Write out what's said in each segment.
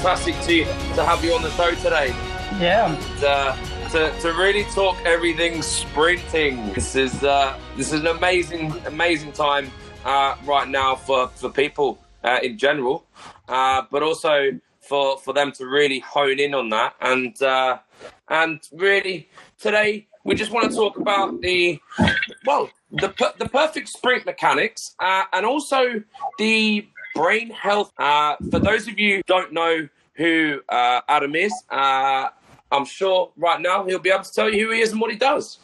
fantastic to to have you on the show today. Yeah. And, uh, to, to really talk everything sprinting. This is uh, this is an amazing amazing time uh, right now for for people uh, in general, uh, but also for for them to really hone in on that and uh, and really today we just want to talk about the well the the perfect sprint mechanics uh, and also the brain health. Uh, for those of you don't know who uh, Adam is, uh, I'm sure right now he'll be able to tell you who he is and what he does.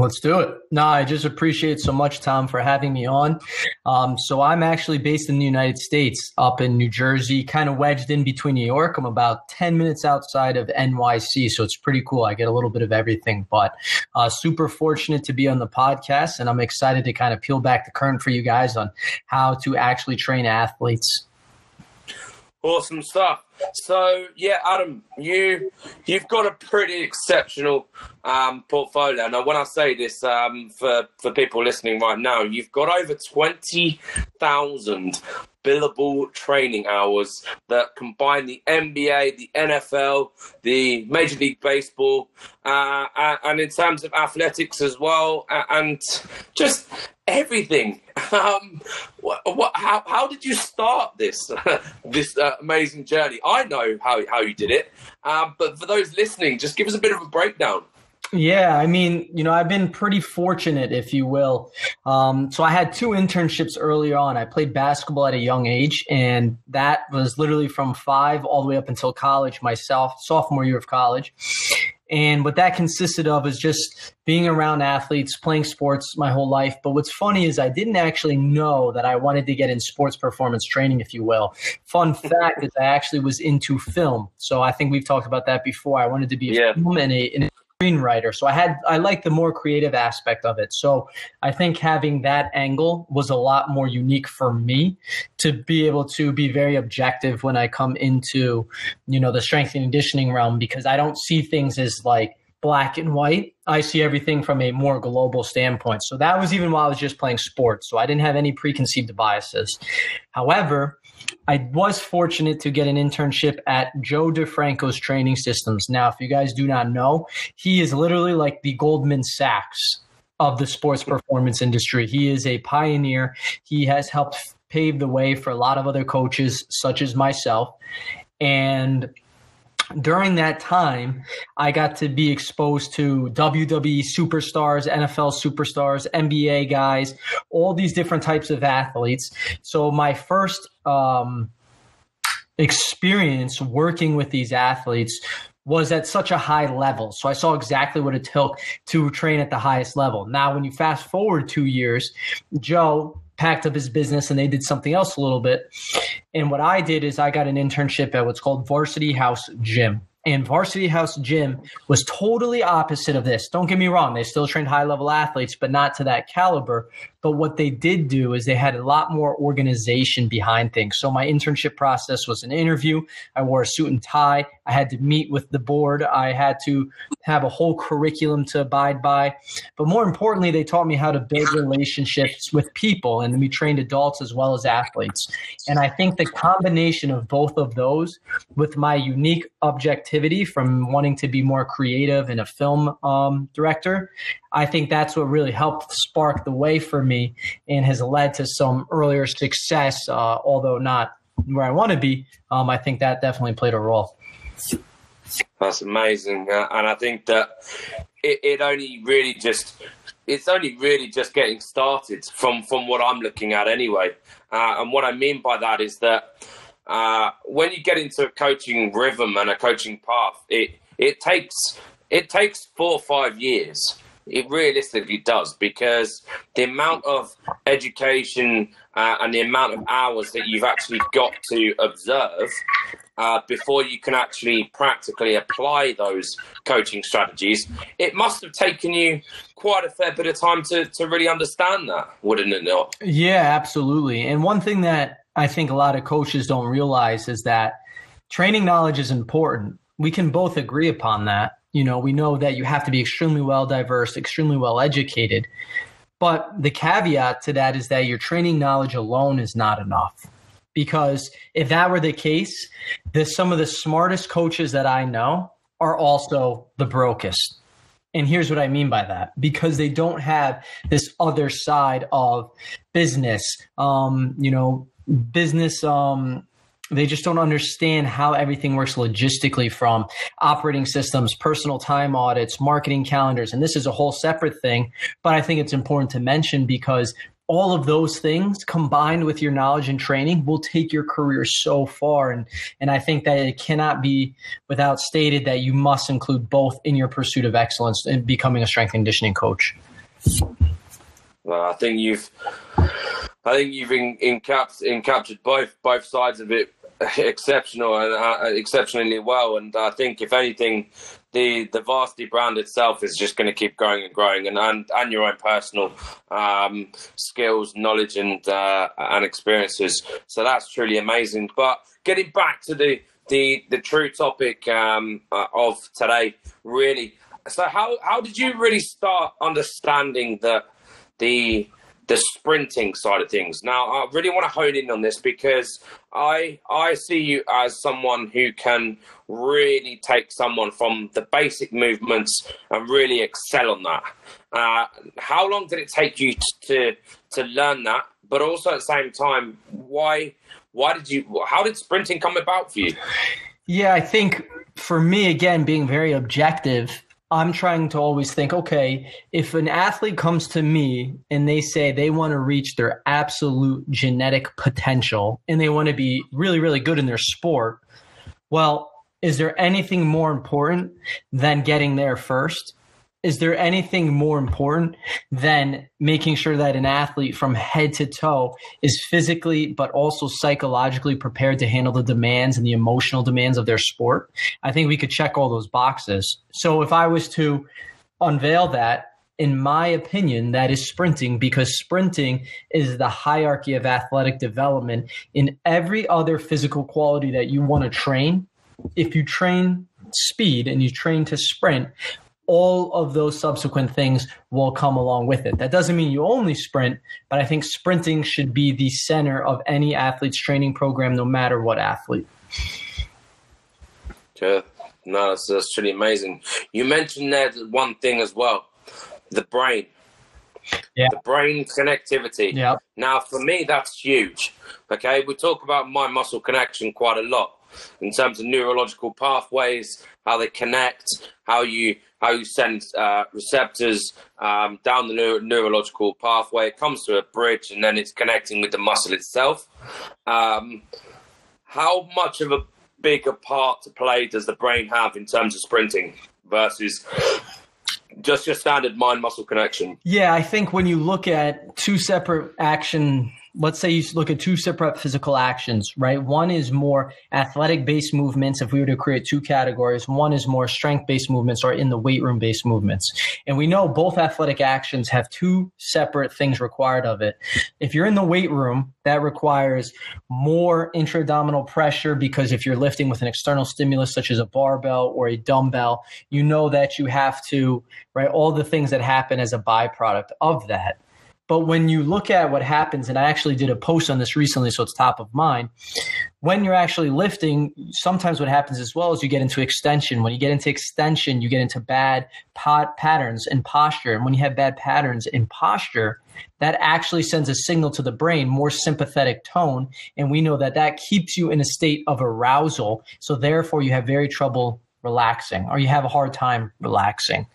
Let's do it. No, I just appreciate so much, Tom, for having me on. Um, so I'm actually based in the United States, up in New Jersey, kind of wedged in between New York. I'm about 10 minutes outside of NYC, so it's pretty cool. I get a little bit of everything, but uh, super fortunate to be on the podcast, and I'm excited to kind of peel back the curtain for you guys on how to actually train athletes. Awesome stuff. So yeah, Adam, you you've got a pretty exceptional um, portfolio. Now, when I say this um, for for people listening right now, you've got over twenty thousand billable training hours that combine the NBA, the NFL, the Major League Baseball, uh, and in terms of athletics as well, and just everything. Um, what, what, how, how did you start this this uh, amazing journey? I know how, how you did it, um, but for those listening, just give us a bit of a breakdown. Yeah, I mean, you know, I've been pretty fortunate, if you will. Um, so I had two internships earlier on. I played basketball at a young age, and that was literally from five all the way up until college myself, sophomore year of college. And what that consisted of is just being around athletes, playing sports my whole life. But what's funny is I didn't actually know that I wanted to get in sports performance training, if you will. Fun fact is I actually was into film. So I think we've talked about that before. I wanted to be a yeah. film and a, and a screenwriter. So I had I like the more creative aspect of it. So I think having that angle was a lot more unique for me to be able to be very objective when I come into, you know, the strength and conditioning realm because I don't see things as like black and white. I see everything from a more global standpoint. So that was even while I was just playing sports. So I didn't have any preconceived biases. However, I was fortunate to get an internship at Joe DeFranco's training systems. Now, if you guys do not know, he is literally like the Goldman Sachs of the sports performance industry. He is a pioneer. He has helped pave the way for a lot of other coaches, such as myself. And during that time, I got to be exposed to WWE superstars, NFL superstars, NBA guys, all these different types of athletes. So my first um, experience working with these athletes was at such a high level. So I saw exactly what it took to train at the highest level. Now, when you fast forward two years, Joe packed up his business and they did something else a little bit. And what I did is I got an internship at what's called Varsity House Gym. And Varsity House Gym was totally opposite of this. Don't get me wrong, they still trained high level athletes, but not to that caliber. But what they did do is they had a lot more organization behind things. So my internship process was an interview. I wore a suit and tie. I had to meet with the board. I had to have a whole curriculum to abide by. But more importantly, they taught me how to build relationships with people and we trained adults as well as athletes. And I think the combination of both of those with my unique objectivity from wanting to be more creative and a film um, director, I think that's what really helped spark the way for me and has led to some earlier success, uh, although not where I want to be. Um, I think that definitely played a role. That's amazing, uh, and I think that it, it only really just it's only really just getting started from from what I'm looking at anyway. Uh, and what I mean by that is that uh, when you get into a coaching rhythm and a coaching path, it it takes it takes four or five years it realistically does because the amount of education uh, and the amount of hours that you've actually got to observe uh, before you can actually practically apply those coaching strategies, it must have taken you quite a fair bit of time to, to really understand that, wouldn't it not? Yeah, absolutely. And one thing that I think a lot of coaches don't realize is that training knowledge is important. We can both agree upon that you know, we know that you have to be extremely well diverse, extremely well educated. But the caveat to that is that your training knowledge alone is not enough. because if that were the case, the, some of the smartest coaches that I know are also the brokest. And here's what I mean by that because they don't have this other side of business, um, you know, business um, they just don't understand how everything works logistically from operating systems, personal time audits, marketing calendars. And this is a whole separate thing. But I think it's important to mention because all of those things combined with your knowledge and training will take your career so far. And, and I think that it cannot be without stated that you must include both in your pursuit of excellence in becoming a strength and conditioning coach. Well, I think you've, I think you've in, in, in captured both both sides of it exceptional and uh, exceptionally well. And I think, if anything, the the Varsity brand itself is just going to keep growing and growing, and and, and your own personal um, skills, knowledge, and uh, and experiences. So that's truly amazing. But getting back to the the the true topic um, uh, of today, really. So how how did you really start understanding that the the sprinting side of things. Now, I really want to hone in on this because I I see you as someone who can really take someone from the basic movements and really excel on that. Uh, how long did it take you to to learn that? But also at the same time, why why did you? How did sprinting come about for you? Yeah, I think for me again, being very objective I'm trying to always think, okay, if an athlete comes to me and they say they want to reach their absolute genetic potential and they want to be really, really good in their sport, well, is there anything more important than getting there first? Is there anything more important than making sure that an athlete from head to toe is physically but also psychologically prepared to handle the demands and the emotional demands of their sport? I think we could check all those boxes. So if i was to unveil that in my opinion that is sprinting because sprinting is the hierarchy of athletic development in every other physical quality that you want to train. If you train speed and you train to sprint all of those subsequent things will come along with it. That doesn't mean you only sprint, but I think sprinting should be the center of any athlete's training program, no matter what athlete. Yeah, no, that's, that's really amazing. You mentioned that one thing as well the brain. Yeah. The brain connectivity. Yeah. Now, for me, that's huge. Okay, we talk about mind muscle connection quite a lot in terms of neurological pathways, how they connect, how you how you send uh, receptors um, down the neuro- neurological pathway. It comes to a bridge, and then it's connecting with the muscle itself. Um, how much of a bigger part to play does the brain have in terms of sprinting versus just your standard mind muscle connection? Yeah, I think when you look at two separate action let's say you look at two separate physical actions, right? One is more athletic based movements. If we were to create two categories, one is more strength based movements or in the weight room based movements. And we know both athletic actions have two separate things required of it. If you're in the weight room, that requires more intra-abdominal pressure because if you're lifting with an external stimulus such as a barbell or a dumbbell, you know that you have to, right? All the things that happen as a byproduct of that. But when you look at what happens, and I actually did a post on this recently, so it's top of mind. When you're actually lifting, sometimes what happens as well is you get into extension. When you get into extension, you get into bad pot patterns in posture. And when you have bad patterns in posture, that actually sends a signal to the brain, more sympathetic tone. And we know that that keeps you in a state of arousal. So therefore, you have very trouble relaxing or you have a hard time relaxing.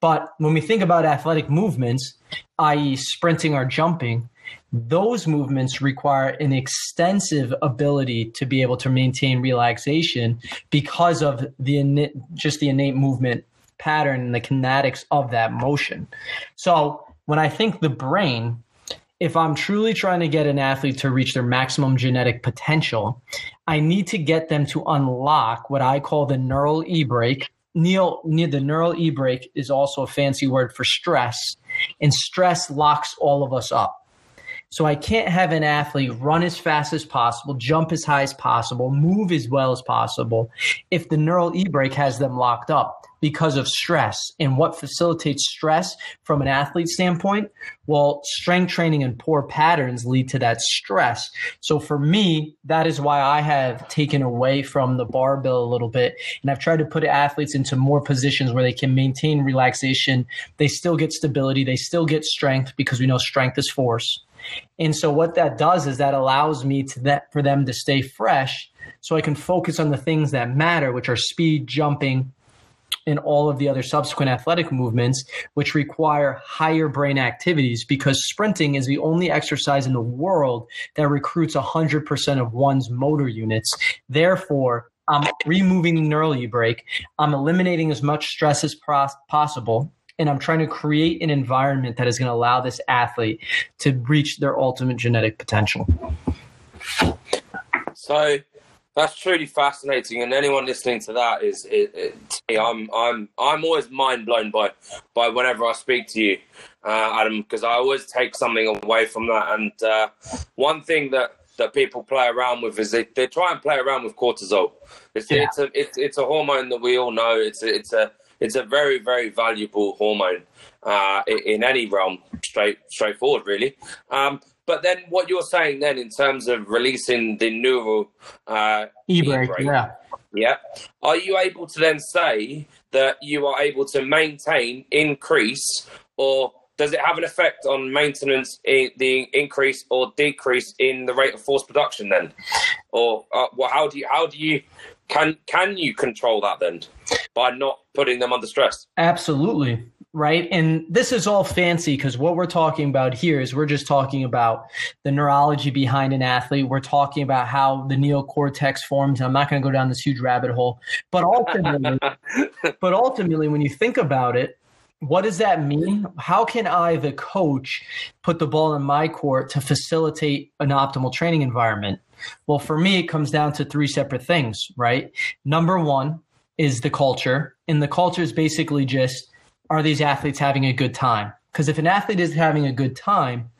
But when we think about athletic movements, i.e., sprinting or jumping, those movements require an extensive ability to be able to maintain relaxation because of the just the innate movement pattern and the kinetics of that motion. So when I think the brain, if I'm truly trying to get an athlete to reach their maximum genetic potential, I need to get them to unlock what I call the neural e brake Neil, the neural e brake is also a fancy word for stress, and stress locks all of us up. So I can't have an athlete run as fast as possible, jump as high as possible, move as well as possible if the neural e brake has them locked up because of stress. And what facilitates stress from an athlete standpoint? Well, strength training and poor patterns lead to that stress. So for me, that is why I have taken away from the barbell a little bit. And I've tried to put athletes into more positions where they can maintain relaxation. They still get stability. They still get strength because we know strength is force. And so what that does is that allows me to that for them to stay fresh so I can focus on the things that matter, which are speed, jumping, and all of the other subsequent athletic movements, which require higher brain activities because sprinting is the only exercise in the world that recruits 100% of one's motor units. Therefore, I'm removing the neural e brake. I'm eliminating as much stress as possible and I'm trying to create an environment that is going to allow this athlete to reach their ultimate genetic potential. So that's truly fascinating, and anyone listening to that is, it, it, I'm I'm I'm always mind blown by by whenever I speak to you, uh, Adam, because I always take something away from that. And uh, one thing that that people play around with is they, they try and play around with cortisol. It's, yeah. it's a it's, it's a hormone that we all know. It's a, it's a it's a very very valuable hormone uh, in any realm. Straight straightforward, really. Um, but then what you're saying then in terms of releasing the neural uh, e-brake, yeah. Yeah. Are you able to then say that you are able to maintain, increase, or does it have an effect on maintenance, in the increase or decrease in the rate of force production then? Or uh, well, how do you how do you can can you control that then by not putting them under stress? Absolutely. Right. And this is all fancy because what we're talking about here is we're just talking about the neurology behind an athlete. We're talking about how the neocortex forms. I'm not going to go down this huge rabbit hole, but ultimately, but ultimately, when you think about it, what does that mean? How can I, the coach, put the ball in my court to facilitate an optimal training environment? Well, for me, it comes down to three separate things, right? Number one is the culture. And the culture is basically just are these athletes having a good time? Because if an athlete is having a good time,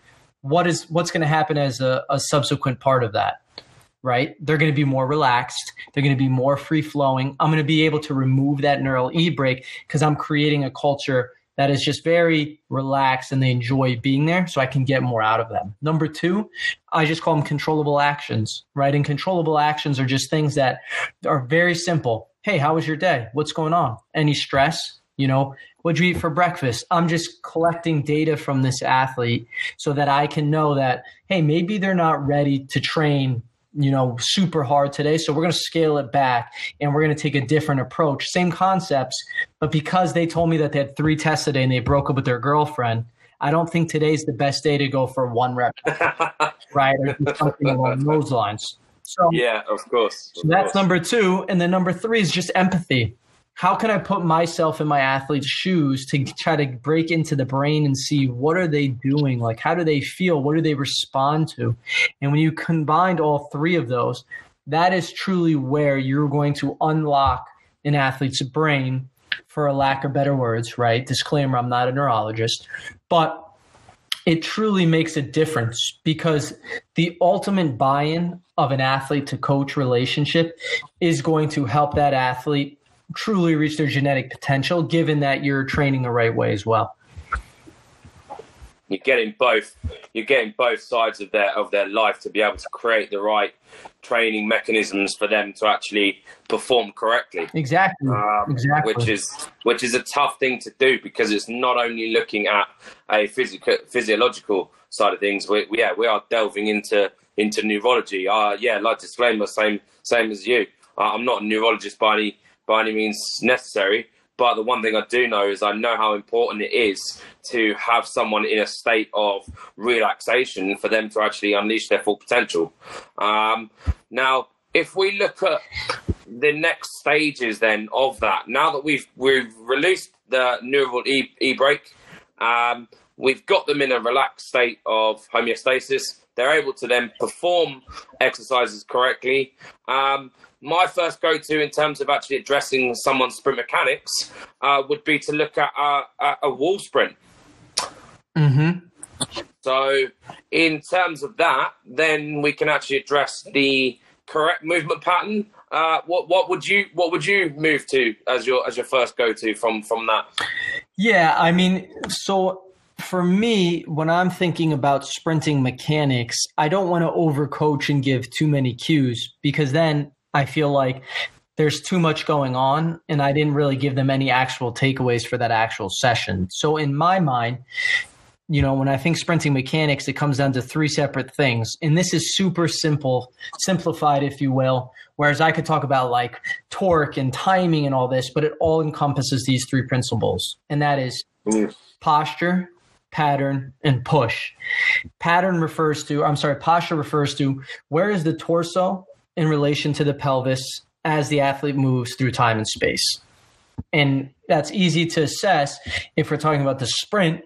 what is what's going to happen as a, a subsequent part of that? Right? They're going to be more relaxed. They're going to be more free flowing. I'm going to be able to remove that neural e brake because I'm creating a culture that is just very relaxed and they enjoy being there so I can get more out of them. Number two, I just call them controllable actions, right? And controllable actions are just things that are very simple. Hey, how was your day? What's going on? Any stress? You know, what'd you eat for breakfast? I'm just collecting data from this athlete so that I can know that, hey, maybe they're not ready to train you know super hard today so we're going to scale it back and we're going to take a different approach. Same concepts but because they told me that they had three tests today and they broke up with their girlfriend i don't think today's the best day to go for one rep right? Or something along those lines. So yeah of course of so that's course. number two and then number three is just empathy how can I put myself in my athlete's shoes to try to break into the brain and see what are they doing? Like, how do they feel? What do they respond to? And when you combine all three of those, that is truly where you're going to unlock an athlete's brain, for a lack of better words, right? Disclaimer I'm not a neurologist, but it truly makes a difference because the ultimate buy in of an athlete to coach relationship is going to help that athlete truly reach their genetic potential, given that you're training the right way as well. You're getting both. You're getting both sides of their of their life to be able to create the right training mechanisms for them to actually perform correctly. Exactly. Um, exactly. Which is which is a tough thing to do because it's not only looking at a physical physiological side of things. We, yeah, we are delving into into neurology. Uh, yeah, like disclaimer, same same as you. Uh, I'm not a neurologist by any by any means necessary. But the one thing I do know is I know how important it is to have someone in a state of relaxation for them to actually unleash their full potential. Um, now, if we look at the next stages then of that, now that we've we've released the neural e, e brake, um, we've got them in a relaxed state of homeostasis. They're able to then perform exercises correctly. Um, my first go to in terms of actually addressing someone's sprint mechanics uh, would be to look at a, a wall sprint. Mm-hmm. So, in terms of that, then we can actually address the correct movement pattern. Uh, what what would you what would you move to as your as your first go to from from that? Yeah, I mean, so for me, when I'm thinking about sprinting mechanics, I don't want to overcoach and give too many cues because then I feel like there's too much going on and I didn't really give them any actual takeaways for that actual session. So in my mind, you know, when I think sprinting mechanics, it comes down to three separate things. And this is super simple, simplified, if you will. Whereas I could talk about like torque and timing and all this, but it all encompasses these three principles. And that is mm. posture, pattern, and push. Pattern refers to, I'm sorry, posture refers to where is the torso in relation to the pelvis as the athlete moves through time and space. And that's easy to assess if we're talking about the sprint.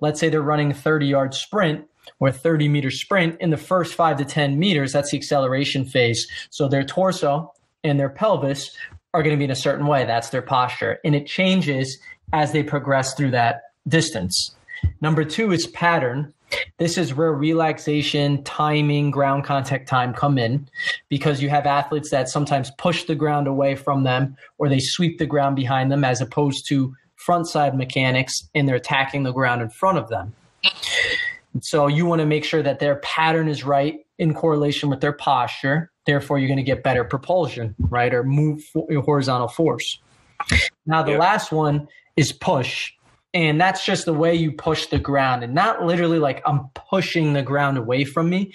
Let's say they're running a 30 yard sprint or 30 meter sprint. In the first five to 10 meters, that's the acceleration phase. So their torso and their pelvis are going to be in a certain way. That's their posture. And it changes as they progress through that distance. Number two is pattern. This is where relaxation, timing, ground contact time come in because you have athletes that sometimes push the ground away from them or they sweep the ground behind them as opposed to front side mechanics and they're attacking the ground in front of them. So you want to make sure that their pattern is right in correlation with their posture. Therefore, you're going to get better propulsion, right? Or move horizontal force. Now, the yep. last one is push. And that's just the way you push the ground and not literally like I'm pushing the ground away from me.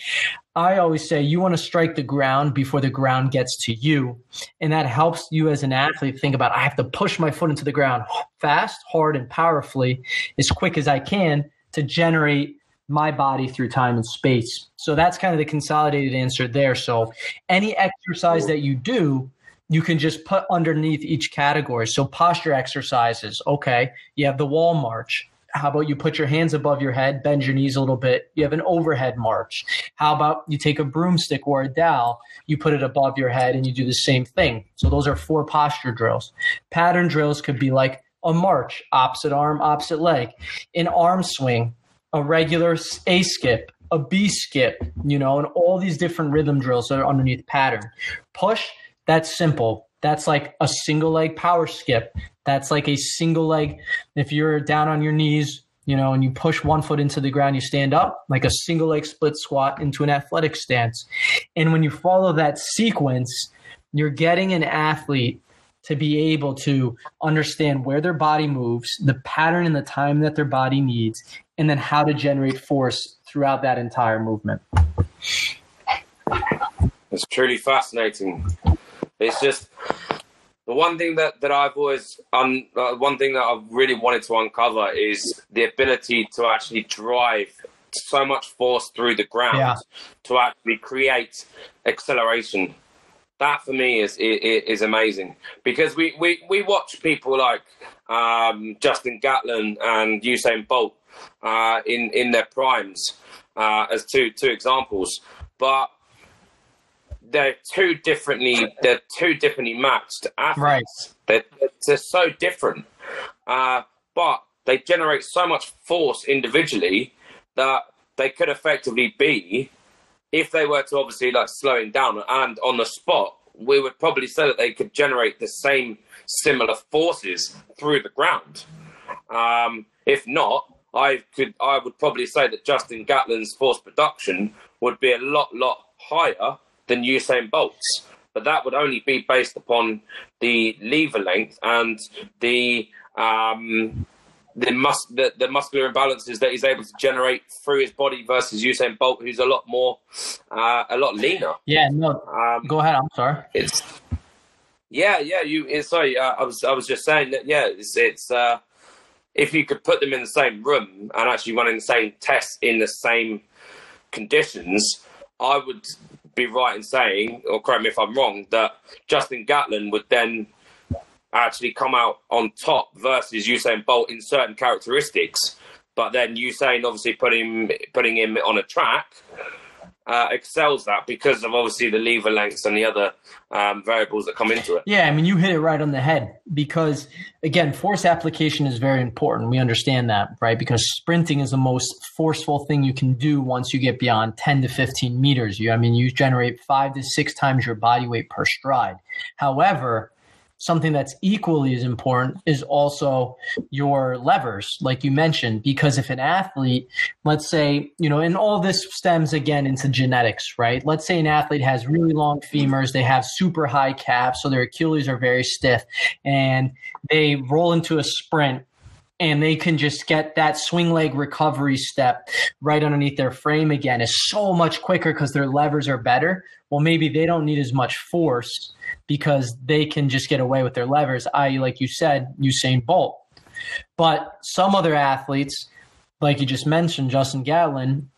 I always say you want to strike the ground before the ground gets to you. And that helps you as an athlete think about I have to push my foot into the ground fast, hard, and powerfully as quick as I can to generate my body through time and space. So that's kind of the consolidated answer there. So any exercise that you do, you can just put underneath each category. So posture exercises, okay, you have the wall march. How about you put your hands above your head, bend your knees a little bit? You have an overhead march. How about you take a broomstick or a dowel, you put it above your head and you do the same thing. So those are four posture drills. Pattern drills could be like a march, opposite arm, opposite leg, an arm swing, a regular A skip, a B skip, you know, and all these different rhythm drills that are underneath pattern. Push, that's simple. That's like a single leg power skip. That's like a single leg. If you're down on your knees, you know, and you push one foot into the ground, you stand up like a single leg split squat into an athletic stance. And when you follow that sequence, you're getting an athlete to be able to understand where their body moves, the pattern and the time that their body needs, and then how to generate force throughout that entire movement. It's truly fascinating. It's just the one thing that, that I've always un, uh, one thing that I've really wanted to uncover is the ability to actually drive so much force through the ground yeah. to actually create acceleration. That for me is is, is amazing because we, we, we watch people like um, Justin Gatlin and Usain Bolt uh, in in their primes uh, as two two examples, but they're two differently they're two differently matched athletes. Right. They're, they're so different, uh, but they generate so much force individually that they could effectively be, if they were to obviously like slowing down and on the spot, we would probably say that they could generate the same similar forces through the ground. Um, if not, I could I would probably say that Justin Gatlin's force production would be a lot lot higher than Usain Bolt's. But that would only be based upon the lever length and the um, the, mus- the, the muscular imbalances that he's able to generate through his body versus Usain Bolt, who's a lot more, uh, a lot leaner. Yeah, no. Um, Go ahead. I'm sorry. It's yeah, yeah. You sorry. Uh, I was I was just saying that. Yeah, it's it's. Uh, if you could put them in the same room and actually running the same tests in the same conditions, I would be right in saying, or correct me if I'm wrong, that Justin Gatlin would then actually come out on top versus Usain Bolt in certain characteristics. But then Usain obviously putting putting him on a track uh, excels that because of obviously the lever lengths and the other um, variables that come into it. Yeah, I mean, you hit it right on the head because, again, force application is very important. We understand that, right? Because sprinting is the most forceful thing you can do once you get beyond 10 to 15 meters. You, I mean, you generate five to six times your body weight per stride. However, something that's equally as important is also your levers, like you mentioned, because if an athlete, let's say, you know, and all this stems again into genetics, right? Let's say an athlete has really long femurs, they have super high calves, so their Achilles are very stiff, and they roll into a sprint and they can just get that swing leg recovery step right underneath their frame again is so much quicker because their levers are better. Well, maybe they don't need as much force because they can just get away with their levers, i.e., like you said, Usain Bolt. But some other athletes, like you just mentioned, Justin Gatlin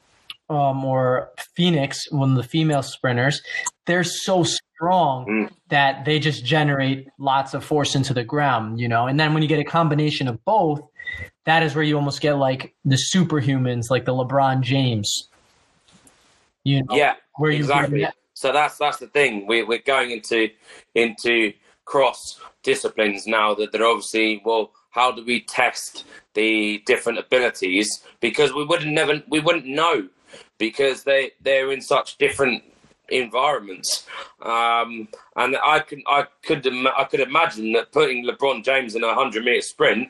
um, or Phoenix, one of the female sprinters, they're so strong mm. that they just generate lots of force into the ground, you know. And then when you get a combination of both, that is where you almost get like the superhumans, like the LeBron James. You know, yeah, where you exactly. So that's that's the thing. We, we're going into into cross disciplines now that they're obviously well. How do we test the different abilities? Because we wouldn't never we wouldn't know because they they're in such different environments. Um, and I can I could I could imagine that putting LeBron James in a hundred meter sprint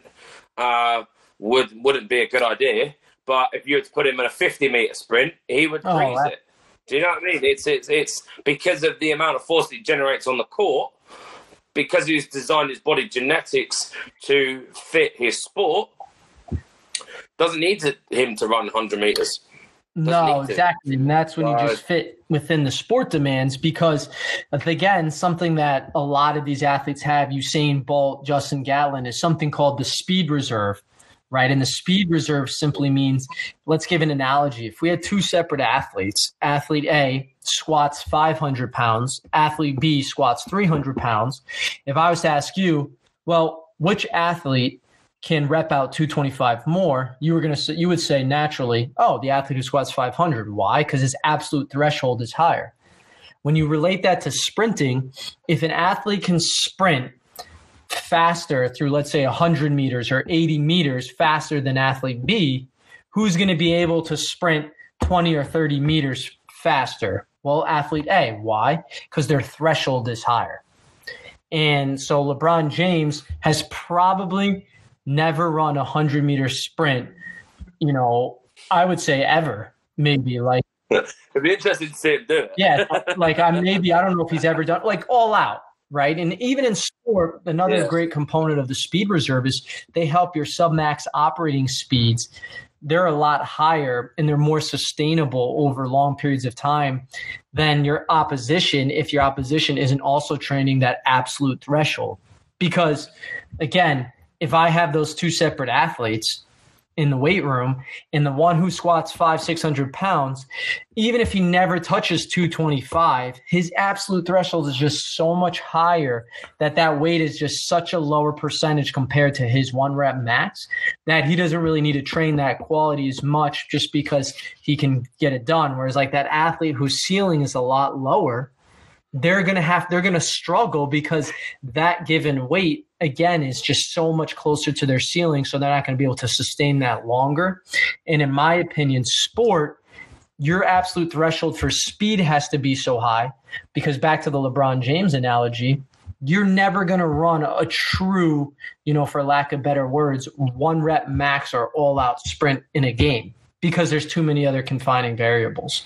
uh, would wouldn't be a good idea. But if you were to put him in a fifty meter sprint, he would oh, freeze it. Do you know what I mean? It's it's it's because of the amount of force he generates on the court, because he's designed his body genetics to fit his sport. Doesn't need to, him to run 100 meters. No, exactly. And that's when you just fit within the sport demands because, again, something that a lot of these athletes have, Usain Bolt, Justin Gatlin, is something called the speed reserve right? And the speed reserve simply means, let's give an analogy. If we had two separate athletes, athlete A squats 500 pounds, athlete B squats 300 pounds. If I was to ask you, well, which athlete can rep out 225 more, you were going to say, you would say naturally, oh, the athlete who squats 500. Why? Because his absolute threshold is higher. When you relate that to sprinting, if an athlete can sprint faster through, let's say, 100 meters or 80 meters faster than athlete B, who's going to be able to sprint 20 or 30 meters faster? Well, athlete A. Why? Because their threshold is higher. And so LeBron James has probably never run a 100 meter sprint, you know, I would say ever, maybe like. It'd be interesting to see him do it. yeah, like I maybe I don't know if he's ever done like all out right? And even in sport, another yeah. great component of the speed reserve is they help your submax operating speeds. They're a lot higher and they're more sustainable over long periods of time than your opposition if your opposition isn't also training that absolute threshold. Because again, if I have those two separate athletes, in the weight room and the one who squats five, 600 pounds, even if he never touches 225, his absolute threshold is just so much higher that that weight is just such a lower percentage compared to his one rep max that he doesn't really need to train that quality as much just because he can get it done. Whereas like that athlete whose ceiling is a lot lower, they're going to have, they're going to struggle because that given weight again is just so much closer to their ceiling so they're not going to be able to sustain that longer. And in my opinion sport your absolute threshold for speed has to be so high because back to the LeBron James analogy you're never going to run a true you know for lack of better words one rep max or all out sprint in a game because there's too many other confining variables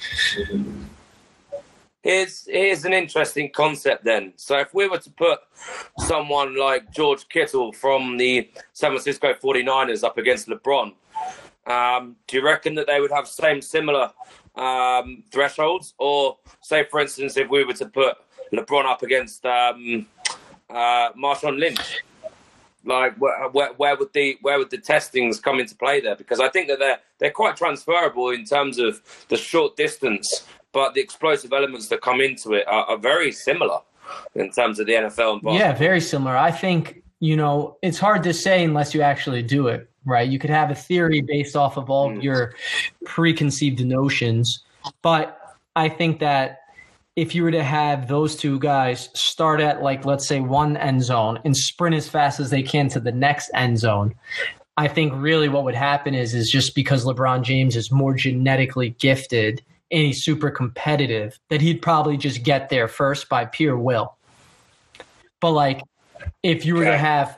Here's here's an interesting concept then. So if we were to put someone like George Kittle from the San Francisco 49ers up against LeBron, um, do you reckon that they would have same similar um, thresholds? Or say, for instance, if we were to put LeBron up against um, uh, Marshawn Lynch, like where, where, where, would the where would the testings come into play there? Because I think that they're they're quite transferable in terms of the short distance but the explosive elements that come into it are, are very similar in terms of the NFL and Yeah, very similar. I think, you know, it's hard to say unless you actually do it, right? You could have a theory based off of all mm. of your preconceived notions, but I think that if you were to have those two guys start at like let's say one end zone and sprint as fast as they can to the next end zone i think really what would happen is is just because lebron james is more genetically gifted and he's super competitive that he'd probably just get there first by pure will but like if you were okay. to have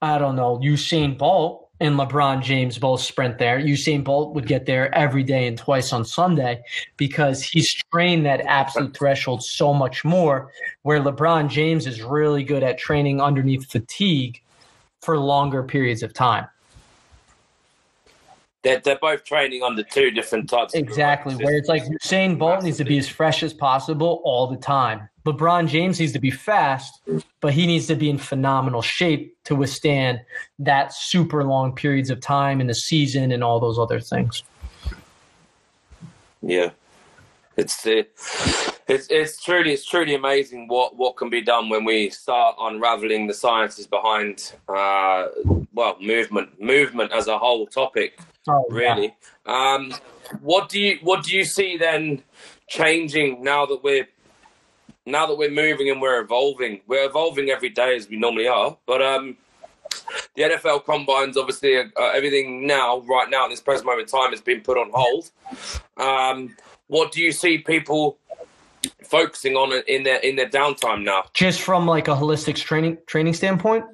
i don't know usain bolt and LeBron James both sprint there. Usain Bolt would get there every day and twice on Sunday because he's trained that absolute threshold so much more. Where LeBron James is really good at training underneath fatigue for longer periods of time. They're, they're both training under two different types. Exactly, where it's like Usain Bolt needs to be as fresh as possible all the time. LeBron James needs to be fast, but he needs to be in phenomenal shape to withstand that super long periods of time in the season and all those other things. Yeah, it's uh, it's it's truly it's truly amazing what what can be done when we start unraveling the sciences behind uh, well movement movement as a whole topic. Oh, really, yeah. um, what do you what do you see then changing now that we're now that we're moving and we're evolving, we're evolving every day as we normally are. But um, the NFL combines, obviously, uh, everything now, right now, in this present moment in time, has been put on hold. Um, what do you see people focusing on in their in their downtime now? Just from like a holistic training training standpoint.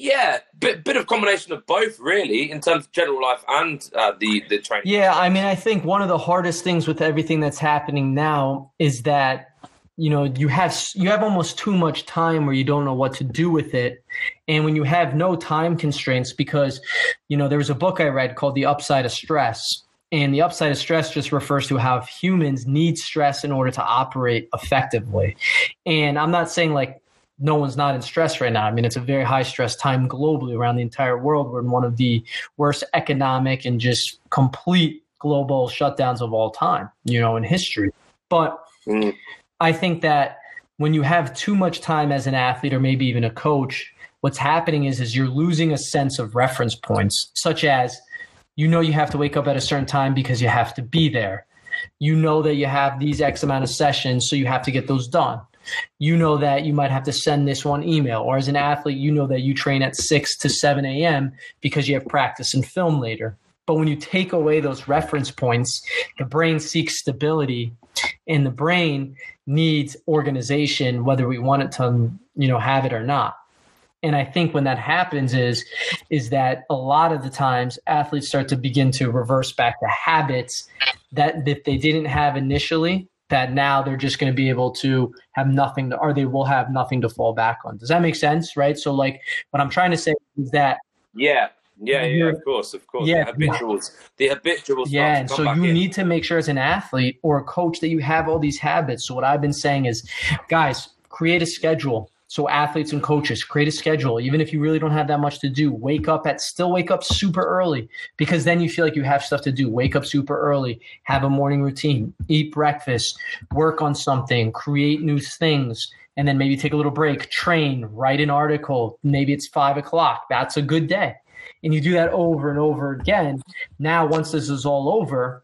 Yeah, bit bit of combination of both, really, in terms of general life and uh, the the training. Yeah, I mean, I think one of the hardest things with everything that's happening now is that you know you have you have almost too much time where you don't know what to do with it, and when you have no time constraints, because you know there was a book I read called The Upside of Stress, and the upside of stress just refers to how humans need stress in order to operate effectively. And I'm not saying like no one's not in stress right now. I mean, it's a very high stress time globally around the entire world. We're in one of the worst economic and just complete global shutdowns of all time, you know, in history. But mm. I think that when you have too much time as an athlete or maybe even a coach, what's happening is is you're losing a sense of reference points, such as you know you have to wake up at a certain time because you have to be there. You know that you have these X amount of sessions, so you have to get those done you know that you might have to send this one email. Or as an athlete, you know that you train at 6 to 7 a.m. because you have practice and film later. But when you take away those reference points, the brain seeks stability and the brain needs organization, whether we want it to, you know, have it or not. And I think when that happens is is that a lot of the times athletes start to begin to reverse back to habits that that they didn't have initially that now they're just going to be able to have nothing to, or they will have nothing to fall back on. Does that make sense? Right. So, like, what I'm trying to say is that. Yeah. Yeah, yeah, of course, of course. Yeah, the habituals, the habituals. Yeah, and so you in. need to make sure as an athlete or a coach that you have all these habits. So what I've been saying is, guys, create a schedule so athletes and coaches create a schedule, even if you really don't have that much to do. Wake up at still wake up super early because then you feel like you have stuff to do. Wake up super early, have a morning routine, eat breakfast, work on something, create new things, and then maybe take a little break, train, write an article. Maybe it's five o'clock. That's a good day. And you do that over and over again. Now, once this is all over,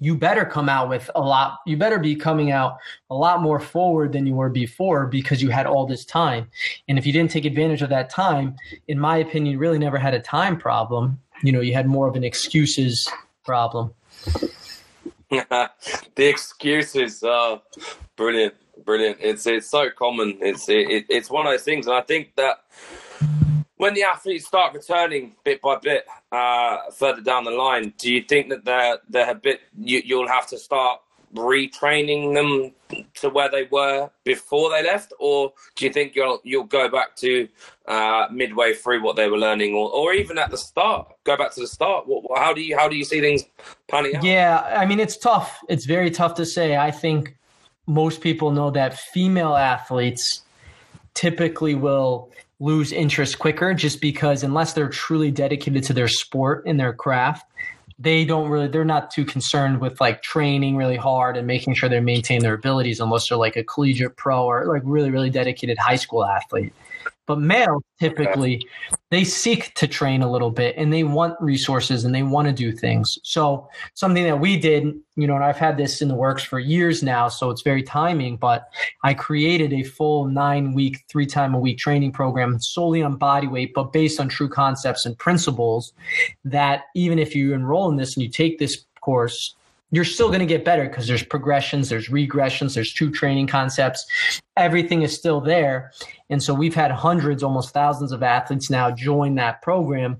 you better come out with a lot you better be coming out a lot more forward than you were before because you had all this time. And if you didn't take advantage of that time in my opinion you really never had a time problem. You know you had more of an excuses problem. The excuses uh brilliant brilliant. It's it's so common. It's it, it's one of those things. And i think that when the athletes start returning bit by bit uh, further down the line, do you think that they're they're a bit you, you'll have to start retraining them to where they were before they left, or do you think you'll you'll go back to uh, midway through what they were learning, or, or even at the start, go back to the start? What, how do you how do you see things panning out? Yeah, I mean it's tough. It's very tough to say. I think most people know that female athletes typically will lose interest quicker just because unless they're truly dedicated to their sport and their craft they don't really they're not too concerned with like training really hard and making sure they maintain their abilities unless they're like a collegiate pro or like really really dedicated high school athlete but males typically they seek to train a little bit and they want resources and they want to do things. So something that we did, you know, and I've had this in the works for years now, so it's very timing, but I created a full nine week, three time a week training program solely on body weight, but based on true concepts and principles that even if you enroll in this and you take this course, you're still going to get better because there's progressions, there's regressions, there's true training concepts. Everything is still there. And so we've had hundreds, almost thousands of athletes now join that program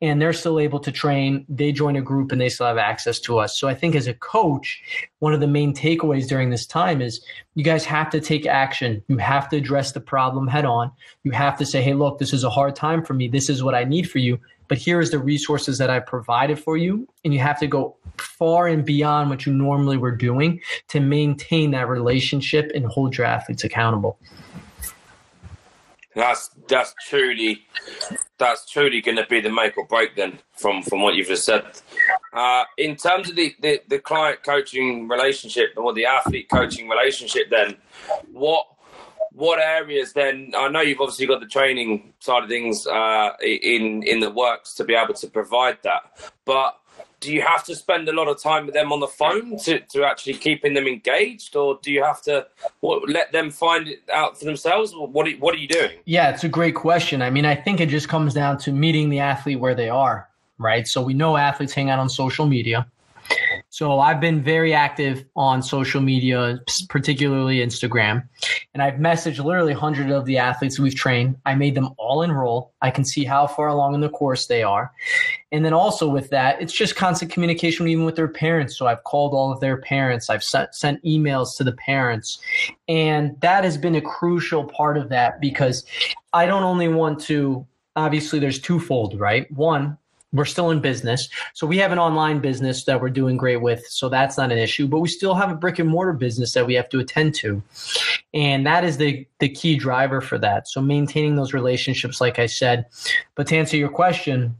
and they're still able to train. They join a group and they still have access to us. So I think as a coach, one of the main takeaways during this time is you guys have to take action. You have to address the problem head on. You have to say, hey, look, this is a hard time for me. This is what I need for you but here is the resources that I provided for you. And you have to go far and beyond what you normally were doing to maintain that relationship and hold your athletes accountable. That's that's truly that's truly going to be the make or break then from from what you've just said. Uh, in terms of the, the, the client coaching relationship or the athlete coaching relationship, then what what areas then? I know you've obviously got the training side of things uh, in in the works to be able to provide that, but do you have to spend a lot of time with them on the phone to, to actually keeping them engaged or do you have to what, let them find it out for themselves? What are, what are you doing? Yeah it's a great question. I mean i think it just comes down to meeting the athlete where they are right? So we know athletes hang out on social media so I've been very active on social media, particularly Instagram, and I've messaged literally hundreds of the athletes we've trained. I made them all enroll. I can see how far along in the course they are. And then also with that, it's just constant communication even with their parents. So I've called all of their parents. I've sent, sent emails to the parents. And that has been a crucial part of that because I don't only want to obviously there's twofold, right? One, we're still in business. So we have an online business that we're doing great with. So that's not an issue, but we still have a brick and mortar business that we have to attend to. And that is the, the key driver for that. So maintaining those relationships, like I said. But to answer your question,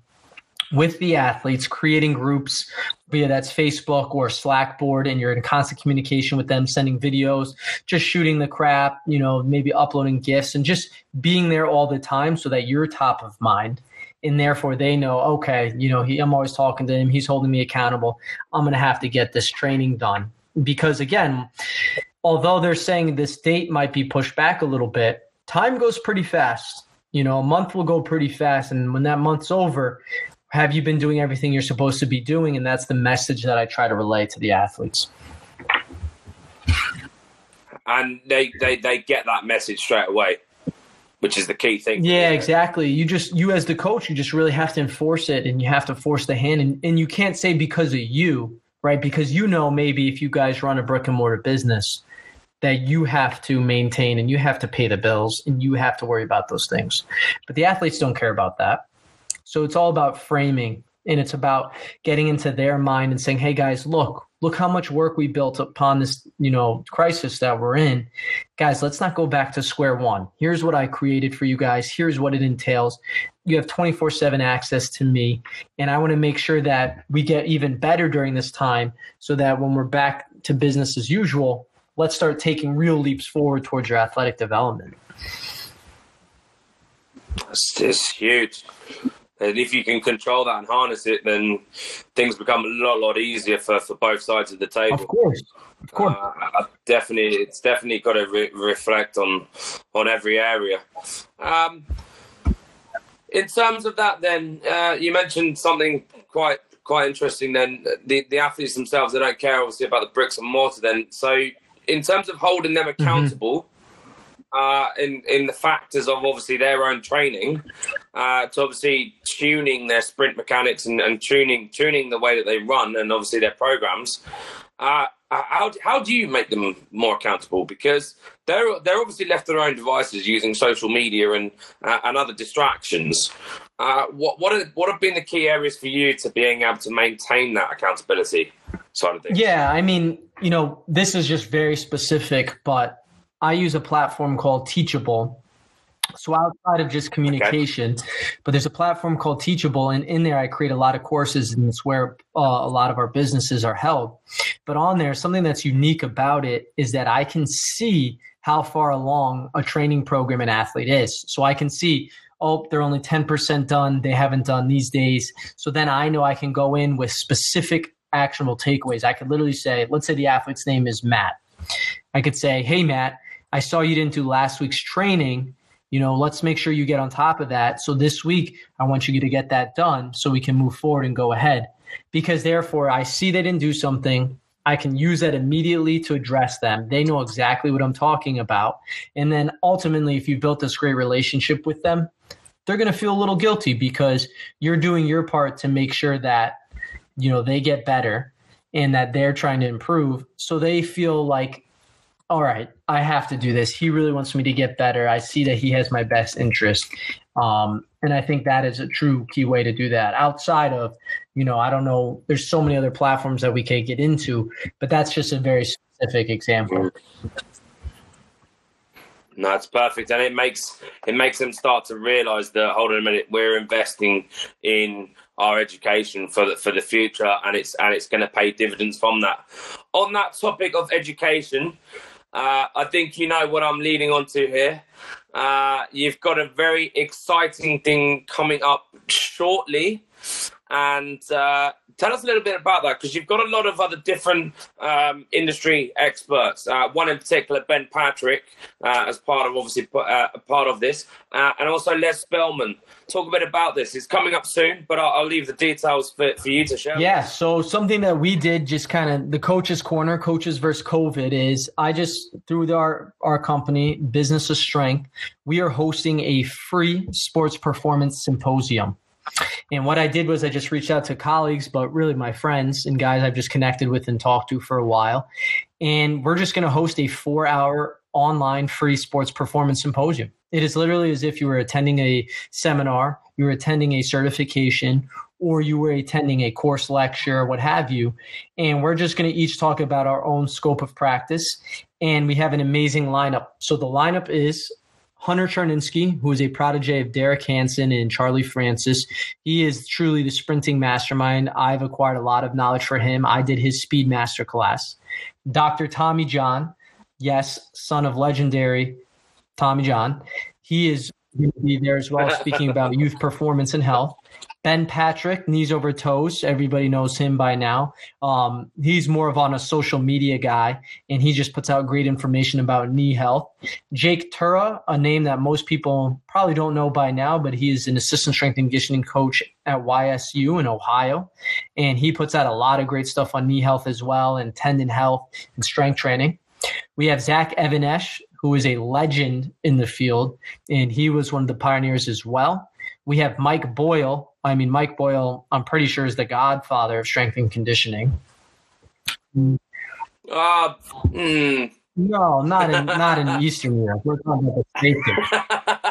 with the athletes, creating groups, via that's Facebook or Slack board, and you're in constant communication with them, sending videos, just shooting the crap, you know, maybe uploading gifts and just being there all the time so that you're top of mind and therefore they know okay you know he, i'm always talking to him. He's holding me accountable. I'm going to have to get this training done. Because again although they're saying this date might be pushed back a little bit time goes pretty fast. You know a month will go pretty fast. And when that month's over have you been doing everything you're supposed to be doing? And that's the message that i try to relay to the athletes. And they they, they get that message straight away which is the key thing. Yeah, exactly. You just you as the coach, you just really have to enforce it, and you have to force the hand, and and you can't say because of you, right? Because you know maybe if you guys run a brick and mortar business, that you have to maintain and you have to pay the bills and you have to worry about those things. But the athletes don't care about that. So it's all about framing and it's about getting into their mind and saying, "Hey guys, look, look how much work we built upon this you know crisis that we're in. Guys let's not go back to square one. Here's what i created for you guys. Here's what it entails. You have 24/7 access to me and i want to make sure that we get even better during this time so that when we're back to business as usual let's start taking real leaps forward towards your athletic development. It's huge and if you can control that and harness it, then things become a lot, lot easier for, for both sides of the table. Of course, of course. Uh, definitely, it's definitely got to re- reflect on on every area. Um, in terms of that, then uh, you mentioned something quite quite interesting. Then the the athletes themselves, they don't care obviously about the bricks and mortar. Then, so in terms of holding them mm-hmm. accountable. Mm-hmm uh, in in the factors of obviously their own training uh, to obviously tuning their sprint mechanics and, and, tuning tuning the way that they run and obviously their programs. Uh, uh, how how do you make them more accountable? Because they're they're obviously left to their own devices using social media and uh, and other distractions. Uh, what what are, what have been the key areas for you to being able to maintain that accountability side of things? Yeah, I mean, you know, this is just very specific, but I use a platform called Teachable. So outside of just communication, okay. but there's a platform called Teachable, and in there I create a lot of courses, and it's where uh, a lot of our businesses are held. But on there, something that's unique about it is that I can see how far along a training program an athlete is. So I can see, oh, they're only 10% done. They haven't done these days. So then I know I can go in with specific actionable takeaways. I could literally say, let's say the athlete's name is Matt. I could say, hey, Matt, I saw you didn't do last week's training. You know, let's make sure you get on top of that. So this week, I want you to get that done so we can move forward and go ahead. Because therefore, I see they didn't do something. I can use that immediately to address them. They know exactly what I'm talking about. And then ultimately, if you've built this great relationship with them, they're going to feel a little guilty because you're doing your part to make sure that, you know, they get better and that they're trying to improve. So they feel like, all right, I have to do this. He really wants me to get better. I see that he has my best interest. Um, and I think that is a true key way to do that outside of, you know, I don't know, there's so many other platforms that we can get into, but that's just a very specific example. No, it's perfect, and it makes it makes them start to realise that hold on a minute, we're investing in our education for the for the future, and it's and it's going to pay dividends from that. On that topic of education, uh, I think you know what I'm leading on to here. Uh, you've got a very exciting thing coming up shortly. And uh, tell us a little bit about that because you've got a lot of other different um, industry experts. Uh, one in particular, Ben Patrick, uh, as part of obviously uh, part of this, uh, and also Les Spellman. Talk a bit about this. It's coming up soon, but I'll, I'll leave the details for, for you to share. Yeah. So something that we did, just kind of the coaches' corner, coaches versus COVID, is I just through our our company, Business of Strength, we are hosting a free sports performance symposium. And what I did was I just reached out to colleagues, but really my friends and guys I've just connected with and talked to for a while. And we're just going to host a four hour online free sports performance symposium. It is literally as if you were attending a seminar, you were attending a certification, or you were attending a course lecture, what have you. And we're just going to each talk about our own scope of practice. And we have an amazing lineup. So the lineup is Hunter Charneski, who is a protege of Derek Hansen and Charlie Francis. He is truly the sprinting mastermind. I've acquired a lot of knowledge for him. I did his speed master class. Dr. Tommy John, yes, son of legendary Tommy John. He is going to be there as well, speaking about youth performance and health. Ben Patrick, knees over toes. Everybody knows him by now. Um, he's more of on a social media guy, and he just puts out great information about knee health. Jake Tuura, a name that most people probably don't know by now, but he is an assistant strength and conditioning coach at YSU in Ohio, and he puts out a lot of great stuff on knee health as well, and tendon health and strength training. We have Zach Even-Esh, who is a legend in the field, and he was one of the pioneers as well. We have Mike Boyle. I mean, Mike Boyle, I'm pretty sure is the godfather of strength and conditioning. Uh, mm. No, not in not in Eastern Europe. We're talking about the States.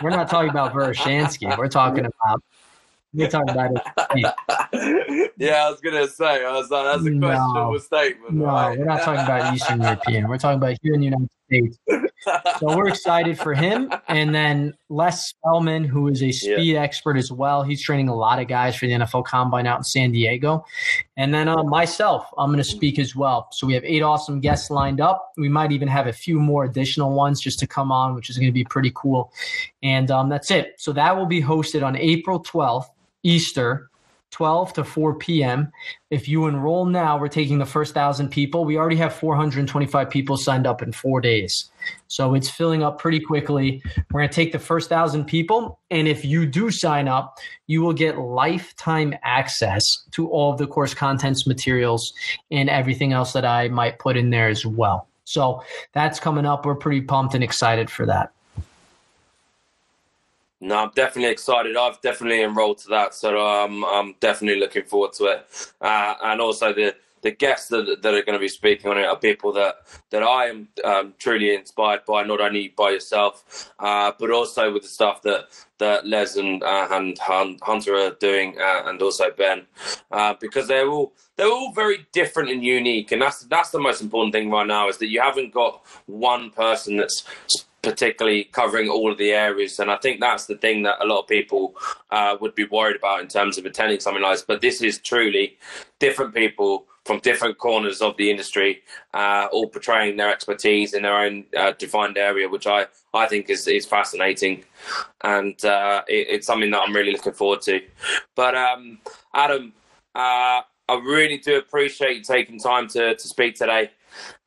We're not talking about Verkhoshansky. We're talking about we're talking about it. yeah, I was gonna say. I was like, that's a questionable no, statement. No, right? we're not talking about Eastern European. We're talking about here in the United States. So we're excited for him. And then Les Spellman, who is a speed yeah. expert as well. He's training a lot of guys for the NFL Combine out in San Diego. And then uh, myself, I'm going to speak as well. So we have eight awesome guests lined up. We might even have a few more additional ones just to come on, which is going to be pretty cool. And um, that's it. So that will be hosted on April 12th Easter, 12 to 4 p.m. If you enroll now, we're taking the first thousand people. We already have 425 people signed up in four days. So it's filling up pretty quickly. We're going to take the first thousand people. And if you do sign up, you will get lifetime access to all of the course contents, materials, and everything else that I might put in there as well. So that's coming up. We're pretty pumped and excited for that. No, I'm definitely excited. I've definitely enrolled to that, so um, I'm definitely looking forward to it. Uh, and also the the guests that, that are going to be speaking on it are people that that I am um, truly inspired by, not only by yourself, uh, but also with the stuff that that Les and uh, and Hunter are doing, uh, and also Ben, uh, because they're all they're all very different and unique, and that's that's the most important thing right now is that you haven't got one person that's particularly covering all of the areas. And I think that's the thing that a lot of people uh, would be worried about in terms of attending something like this. But this is truly different people from different corners of the industry, uh, all portraying their expertise in their own uh, defined area, which I, I think is, is fascinating. And uh, it, it's something that I'm really looking forward to. But um, Adam, uh, I really do appreciate you taking time to, to speak today.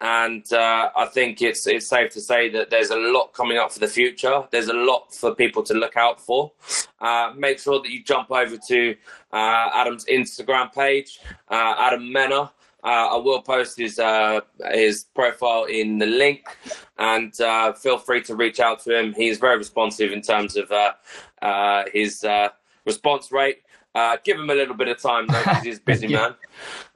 And uh, I think it's it's safe to say that there's a lot coming up for the future. There's a lot for people to look out for. Uh, make sure that you jump over to uh, Adam's Instagram page, uh, Adam Menner. Uh, I will post his uh, his profile in the link, and feel free to reach out to him. He's very responsive in terms of his response rate. Uh, give him a little bit of time though, because he's a busy man.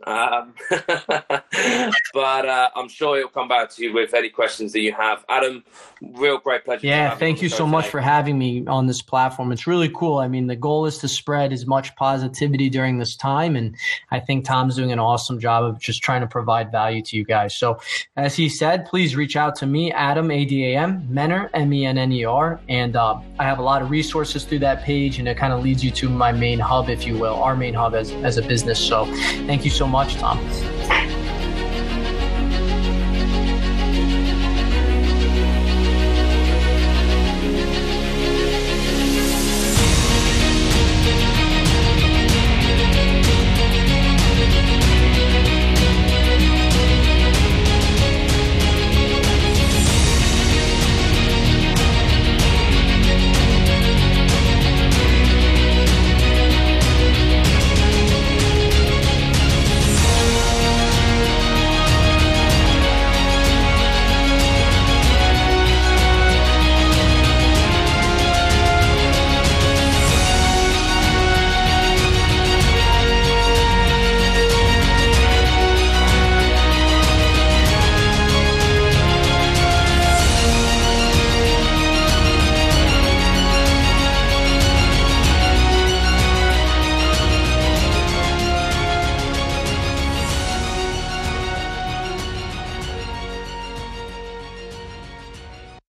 Um, but uh, I'm sure he'll come back to you with any questions that you have. Adam, real great pleasure. Yeah, thank you so much for having me on this platform. It's really cool. I mean, the goal is to spread as much positivity during this time, and I think Tom's doing an awesome job of just trying to provide value to you guys. So, as he said, please reach out to me, Adam A D A M Menner M E N N E R, and uh, I have a lot of resources through that page, and it kind of leads you to my main hub, if you will, our main hub as as a business. So, thank you so much, Tom.